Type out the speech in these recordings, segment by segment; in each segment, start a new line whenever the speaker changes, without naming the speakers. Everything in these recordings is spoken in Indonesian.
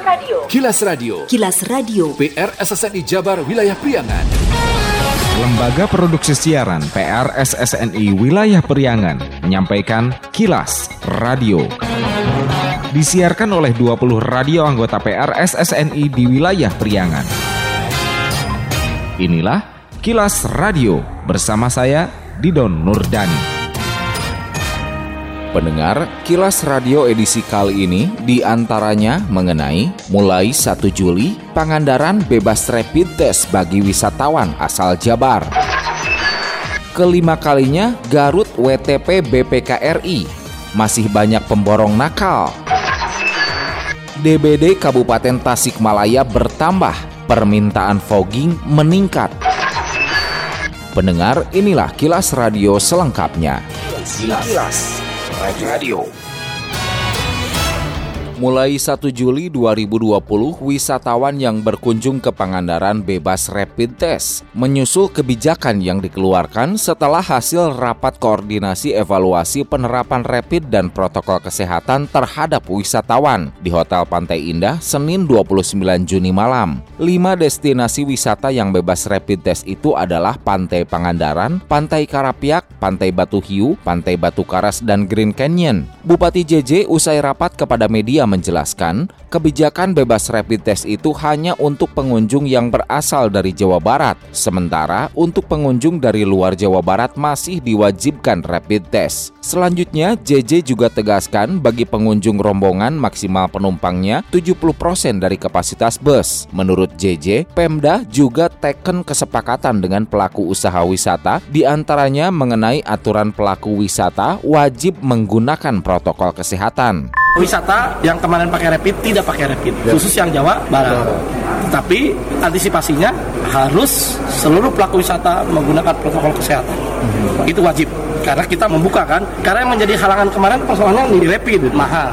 Radio.
Kilas Radio.
Kilas Radio.
PR SSNI Jabar Wilayah Priangan.
Lembaga Produksi Siaran PR SSNI Wilayah Priangan menyampaikan Kilas Radio. Disiarkan oleh 20 radio anggota PR SSNI di wilayah Priangan. Inilah Kilas Radio bersama saya Didon Nurdani. Pendengar, kilas radio edisi kali ini di antaranya mengenai mulai 1 Juli Pangandaran bebas rapid test bagi wisatawan asal Jabar. Kelima kalinya Garut WTP BPKRI masih banyak pemborong nakal. DBD Kabupaten Tasikmalaya bertambah, permintaan fogging meningkat. Pendengar, inilah kilas radio selengkapnya. Kilas. kilas. Radio. Mulai 1 Juli 2020, wisatawan yang berkunjung ke Pangandaran bebas rapid test, menyusul kebijakan yang dikeluarkan setelah hasil rapat koordinasi evaluasi penerapan rapid dan protokol kesehatan terhadap wisatawan di Hotel Pantai Indah Senin 29 Juni malam. Lima destinasi wisata yang bebas rapid test itu adalah Pantai Pangandaran, Pantai Karapiak, Pantai Batu Hiu, Pantai Batu Karas, dan Green Canyon. Bupati JJ usai rapat kepada media menjelaskan, kebijakan bebas rapid test itu hanya untuk pengunjung yang berasal dari Jawa Barat, sementara untuk pengunjung dari luar Jawa Barat masih diwajibkan rapid test. Selanjutnya, JJ juga tegaskan bagi pengunjung rombongan maksimal penumpangnya 70% dari kapasitas bus. Menurut JJ, Pemda juga teken kesepakatan dengan pelaku usaha wisata, di antaranya mengenai aturan pelaku wisata wajib menggunakan protokol kesehatan
wisata yang kemarin pakai rapid tidak pakai rapid. Ya. khusus yang Jawa Barat. Tetapi antisipasinya harus seluruh pelaku wisata menggunakan protokol kesehatan. Hmm. itu wajib. Karena kita membuka kan. Karena yang menjadi halangan kemarin persoalannya di rapid mahal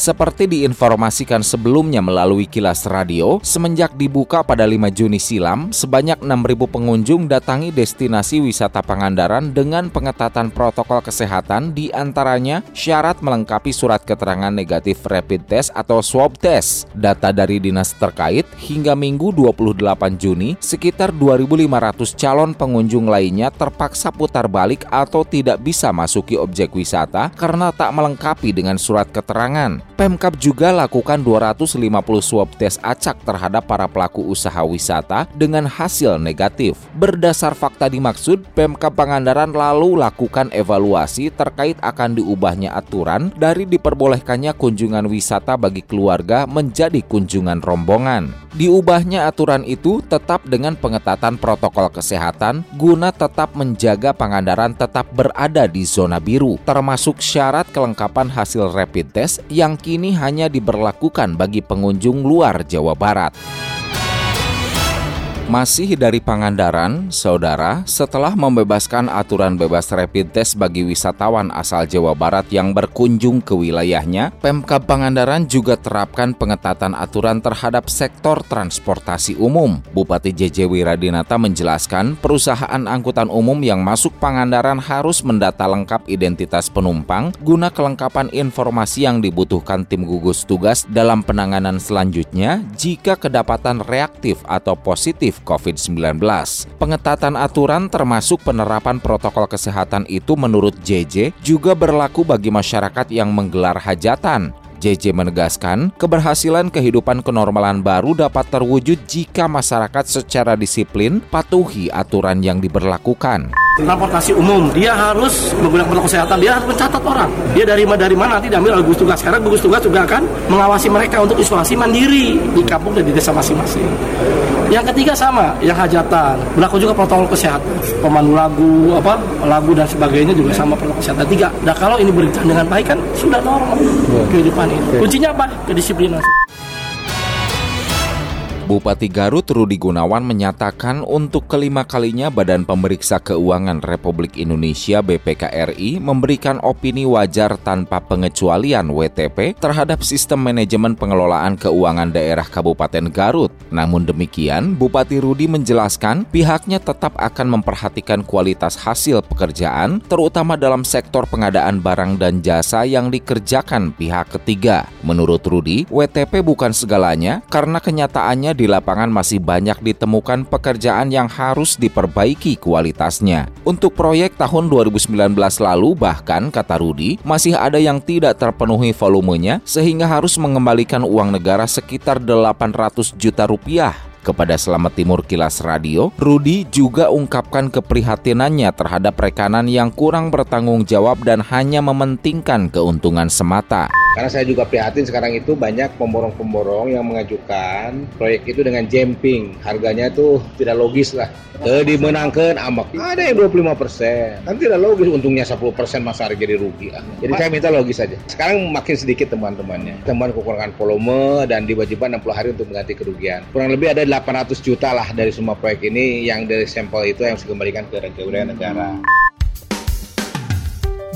seperti diinformasikan sebelumnya melalui kilas radio, semenjak dibuka pada 5 Juni silam, sebanyak 6.000 pengunjung datangi destinasi wisata Pangandaran dengan pengetatan protokol kesehatan di antaranya syarat melengkapi surat keterangan negatif rapid test atau swab test. Data dari dinas terkait, hingga Minggu 28 Juni, sekitar 2.500 calon pengunjung lainnya terpaksa putar balik atau tidak bisa masuki objek wisata karena tak melengkapi dengan surat keterangan. Pemkap juga lakukan 250 swab tes acak terhadap para pelaku usaha wisata dengan hasil negatif. Berdasar fakta dimaksud, Pemkap Pangandaran lalu lakukan evaluasi terkait akan diubahnya aturan dari diperbolehkannya kunjungan wisata bagi keluarga menjadi kunjungan rombongan. Diubahnya aturan itu tetap dengan pengetatan protokol kesehatan guna tetap menjaga Pangandaran tetap berada di zona biru, termasuk syarat kelengkapan hasil rapid test yang kini hanya diberlakukan bagi pengunjung luar Jawa Barat. Masih dari Pangandaran, saudara, setelah membebaskan aturan bebas rapid test bagi wisatawan asal Jawa Barat yang berkunjung ke wilayahnya, Pemkab Pangandaran juga terapkan pengetatan aturan terhadap sektor transportasi umum. Bupati JJ Wiradinata menjelaskan, perusahaan angkutan umum yang masuk Pangandaran harus mendata lengkap identitas penumpang guna kelengkapan informasi yang dibutuhkan tim gugus tugas dalam penanganan selanjutnya jika kedapatan reaktif atau positif COVID-19. Pengetatan aturan termasuk penerapan protokol kesehatan itu menurut JJ juga berlaku bagi masyarakat yang menggelar hajatan. JJ menegaskan, keberhasilan kehidupan kenormalan baru dapat terwujud jika masyarakat secara disiplin patuhi aturan yang diberlakukan.
Transportasi umum dia harus menggunakan protokol kesehatan dia harus mencatat orang. Dia dari dari mana? Nanti diambil oleh gugus tugas. Karena gugus tugas juga akan mengawasi mereka untuk isolasi mandiri di kampung dan di desa masing-masing. Yang ketiga sama yang hajatan. Berlaku juga protokol kesehatan. Pemandu lagu apa lagu dan sebagainya juga sama protokol kesehatan. Tiga. Nah kalau ini berjalan dengan baik kan sudah normal. Kehidupan kuncinya apa? Kedisiplinan
Bupati Garut Rudi Gunawan menyatakan untuk kelima kalinya Badan Pemeriksa Keuangan Republik Indonesia BPKRI memberikan opini wajar tanpa pengecualian WTP terhadap sistem manajemen pengelolaan keuangan daerah Kabupaten Garut. Namun demikian, Bupati Rudi menjelaskan pihaknya tetap akan memperhatikan kualitas hasil pekerjaan terutama dalam sektor pengadaan barang dan jasa yang dikerjakan pihak ketiga. Menurut Rudi, WTP bukan segalanya karena kenyataannya di lapangan masih banyak ditemukan pekerjaan yang harus diperbaiki kualitasnya. Untuk proyek tahun 2019 lalu bahkan kata Rudi masih ada yang tidak terpenuhi volumenya sehingga harus mengembalikan uang negara sekitar 800 juta rupiah kepada Selamat Timur Kilas Radio, Rudi juga ungkapkan keprihatinannya terhadap rekanan yang kurang bertanggung jawab dan hanya mementingkan keuntungan semata.
Karena saya juga prihatin sekarang itu banyak pemborong-pemborong yang mengajukan proyek itu dengan jumping. Harganya itu tidak logis lah. Eh, dimenangkan amak. Ada yang 25 persen. Kan tidak logis untungnya 10 persen masa harga jadi rugi. Ah. Jadi saya minta logis saja. Sekarang makin sedikit teman-temannya. Teman kekurangan volume dan diwajibkan 60 hari untuk mengganti kerugian. Kurang lebih ada 800 juta lah dari semua proyek ini yang dari sampel itu yang harus dikembalikan ke wilayah negara.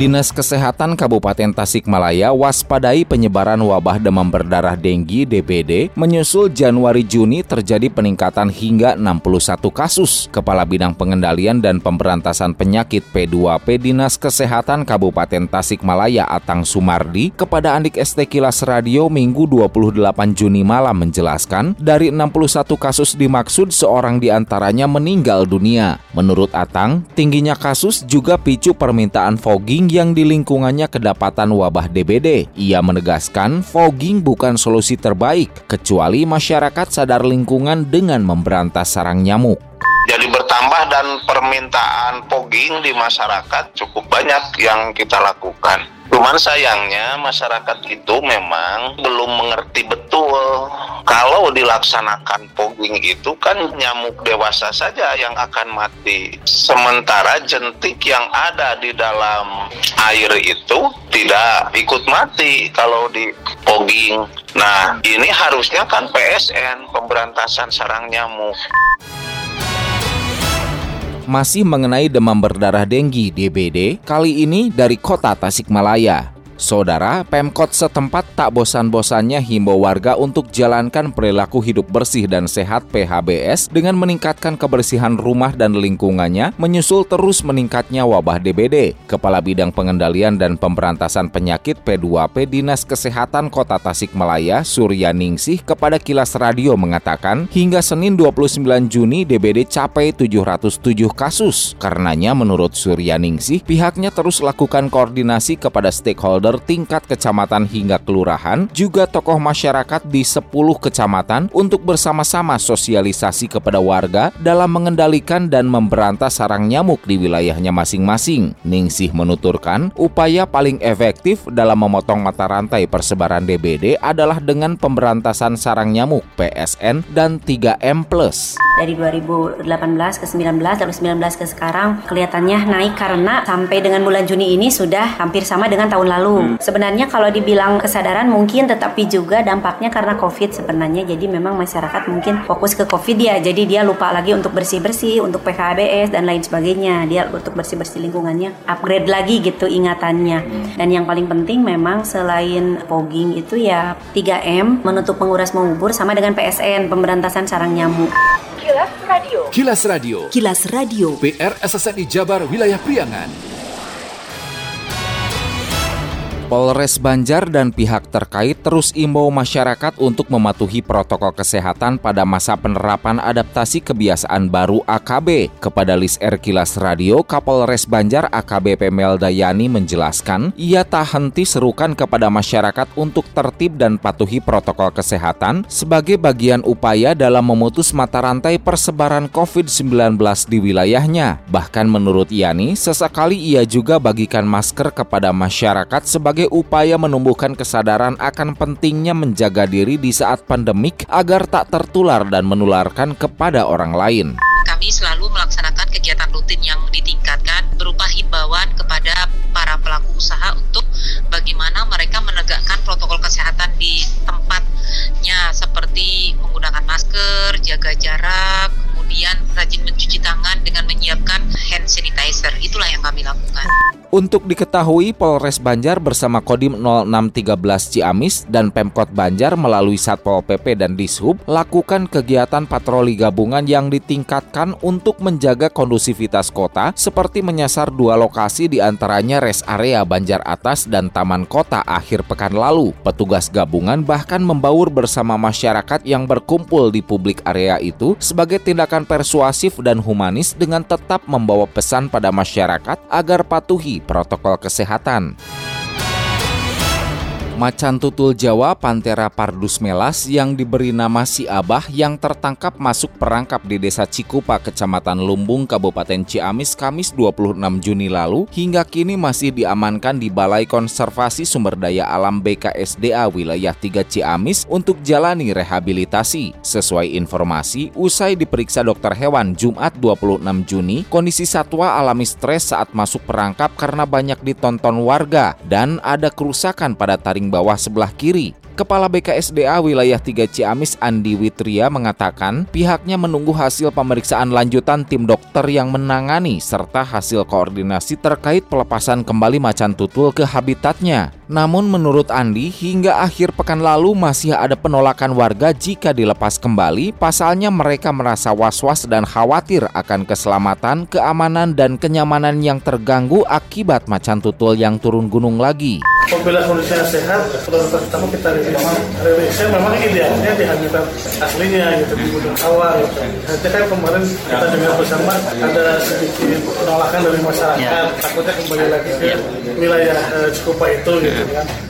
Dinas Kesehatan Kabupaten Tasikmalaya waspadai penyebaran wabah demam berdarah denggi DBD menyusul Januari-Juni terjadi peningkatan hingga 61 kasus. Kepala Bidang Pengendalian dan Pemberantasan Penyakit P2P Dinas Kesehatan Kabupaten Tasikmalaya Atang Sumardi kepada Andik ST Kilas Radio Minggu 28 Juni malam menjelaskan dari 61 kasus dimaksud seorang di antaranya meninggal dunia. Menurut Atang, tingginya kasus juga picu permintaan fogging yang di lingkungannya kedapatan wabah DBD. Ia menegaskan fogging bukan solusi terbaik, kecuali masyarakat sadar lingkungan dengan memberantas sarang nyamuk.
Jadi bertambah dan permintaan fogging di masyarakat cukup banyak yang kita lakukan. Cuman sayangnya masyarakat itu memang belum mengerti betul kalau dilaksanakan fogging itu kan nyamuk dewasa saja yang akan mati. Sementara jentik yang ada di dalam air itu tidak ikut mati kalau di fogging. Nah, ini harusnya kan PSN, pemberantasan sarang nyamuk.
Masih mengenai demam berdarah denggi DBD, kali ini dari kota Tasikmalaya. Saudara, Pemkot setempat tak bosan-bosannya himbau warga untuk jalankan perilaku hidup bersih dan sehat PHBS dengan meningkatkan kebersihan rumah dan lingkungannya menyusul terus meningkatnya wabah DBD. Kepala Bidang Pengendalian dan Pemberantasan Penyakit P2P Dinas Kesehatan Kota Tasikmalaya, Surya Ningsih kepada Kilas Radio mengatakan, hingga Senin 29 Juni DBD capai 707 kasus. Karenanya menurut Surya Ningsih, pihaknya terus lakukan koordinasi kepada stakeholder tingkat kecamatan hingga kelurahan, juga tokoh masyarakat di 10 kecamatan untuk bersama-sama sosialisasi kepada warga dalam mengendalikan dan memberantas sarang nyamuk di wilayahnya masing-masing. Ningsih menuturkan, upaya paling efektif dalam memotong mata rantai persebaran DBD adalah dengan pemberantasan sarang nyamuk PSN dan 3M+.
Dari 2018 ke 19 lalu 19 ke sekarang kelihatannya naik karena sampai dengan bulan Juni ini sudah hampir sama dengan tahun lalu. Hmm. Sebenarnya kalau dibilang kesadaran mungkin tetapi juga dampaknya karena COVID sebenarnya. Jadi memang masyarakat mungkin fokus ke COVID ya. Jadi dia lupa lagi untuk bersih-bersih, untuk PKBS dan lain sebagainya. Dia untuk bersih-bersih lingkungannya, upgrade lagi gitu ingatannya. Hmm. Dan yang paling penting memang selain fogging itu ya 3M, menutup penguras mengubur sama dengan PSN, pemberantasan sarang nyamuk.
Kilas Radio. Kilas Radio.
Kilas Radio.
PR SSNI Jabar Wilayah Priangan.
Polres Banjar dan pihak terkait terus imbau masyarakat untuk mematuhi protokol kesehatan pada masa penerapan adaptasi kebiasaan baru AKB. Kepada Lis R Kilas Radio, Kapolres Banjar AKBP Meldayani menjelaskan, ia tak henti serukan kepada masyarakat untuk tertib dan patuhi protokol kesehatan sebagai bagian upaya dalam memutus mata rantai persebaran COVID-19 di wilayahnya. Bahkan menurut Yani, sesekali ia juga bagikan masker kepada masyarakat sebagai sebagai upaya menumbuhkan kesadaran akan pentingnya menjaga diri di saat pandemik agar tak tertular dan menularkan kepada orang lain.
Kami selalu melaksanakan kegiatan rutin yang ditingkatkan berupa himbauan kepada para pelaku usaha untuk bagaimana mereka menegakkan protokol kesehatan di tempatnya seperti menggunakan masker, jaga jarak, kemudian rajin mencuci tangan dengan menyiapkan hand sanitizer. Itulah yang kami lakukan.
Untuk diketahui, Polres Banjar bersama Kodim 0613 Ciamis dan Pemkot Banjar melalui Satpol PP dan Dishub lakukan kegiatan patroli gabungan yang ditingkatkan untuk menjaga kondusivitas kota seperti menyasar dua lokasi di antaranya res area Banjar Atas dan Taman Kota akhir pekan lalu. Petugas gabungan bahkan membaur bersama masyarakat yang berkumpul di publik area itu sebagai tindakan persuasif dan humanis dengan tetap membawa pesan pada masyarakat agar patuhi protokol kesehatan. Macan tutul Jawa Panthera pardus melas yang diberi nama Si Abah yang tertangkap masuk perangkap di Desa Cikupa, Kecamatan Lumbung, Kabupaten Ciamis, Kamis 26 Juni lalu, hingga kini masih diamankan di Balai Konservasi Sumber Daya Alam BKSDA Wilayah 3 Ciamis untuk jalani rehabilitasi. Sesuai informasi, usai diperiksa dokter hewan Jumat 26 Juni, kondisi satwa alami stres saat masuk perangkap karena banyak ditonton warga dan ada kerusakan pada taring bawah sebelah kiri. Kepala BKSDA Wilayah 3 Ciamis Andi Witria mengatakan pihaknya menunggu hasil pemeriksaan lanjutan tim dokter yang menangani serta hasil koordinasi terkait pelepasan kembali macan tutul ke habitatnya. Namun menurut Andi, hingga akhir pekan lalu masih ada penolakan warga jika dilepas kembali, pasalnya mereka merasa was-was dan khawatir akan keselamatan, keamanan, dan kenyamanan yang terganggu akibat macan tutul yang turun gunung lagi.
Apabila kondisinya sehat, prioritas pertama kita. Revisi memang idealnya di habitat aslinya gitu di gunung awal. Gitu. Kan kemarin kita dengar bersama ada sedikit penolakan dari masyarakat, takutnya kembali lagi ke wilayah uh, Cikupa itu gitu. Yeah.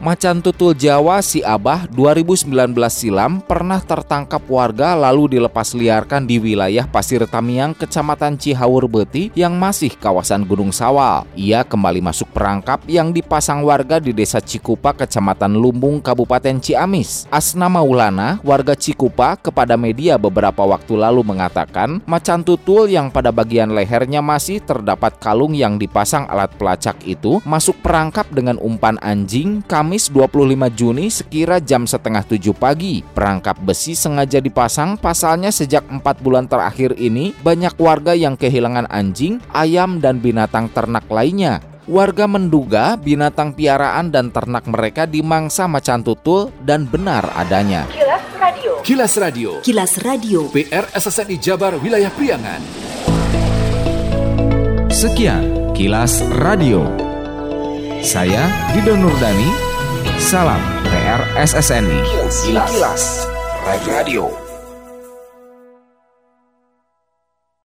Macan tutul Jawa si Abah 2019 silam pernah tertangkap warga lalu dilepas liarkan di wilayah Pasir Tamiang, Kecamatan Cihawur Beti yang masih kawasan Gunung Sawal. Ia kembali masuk perangkap yang dipasang warga di Desa Cikupa, Kecamatan Lumbung, Kabupaten Ciamis. Asna Maulana, warga Cikupa, kepada media beberapa waktu lalu mengatakan macan tutul yang pada bagian lehernya masih terdapat kalung yang dipasang alat pelacak itu masuk perangkap dengan umpan anjing, kami Kamis 25 Juni sekira jam setengah tujuh pagi. Perangkap besi sengaja dipasang pasalnya sejak empat bulan terakhir ini banyak warga yang kehilangan anjing, ayam, dan binatang ternak lainnya. Warga menduga binatang piaraan dan ternak mereka dimangsa macan tutul dan benar adanya.
Kilas Radio. Kilas Radio.
Kilas Radio.
PR SSNI Jabar Wilayah Priangan.
Sekian Kilas Radio. Saya Dido Nurdani Salam PRSSNI.
Kilas, Kilas Radio.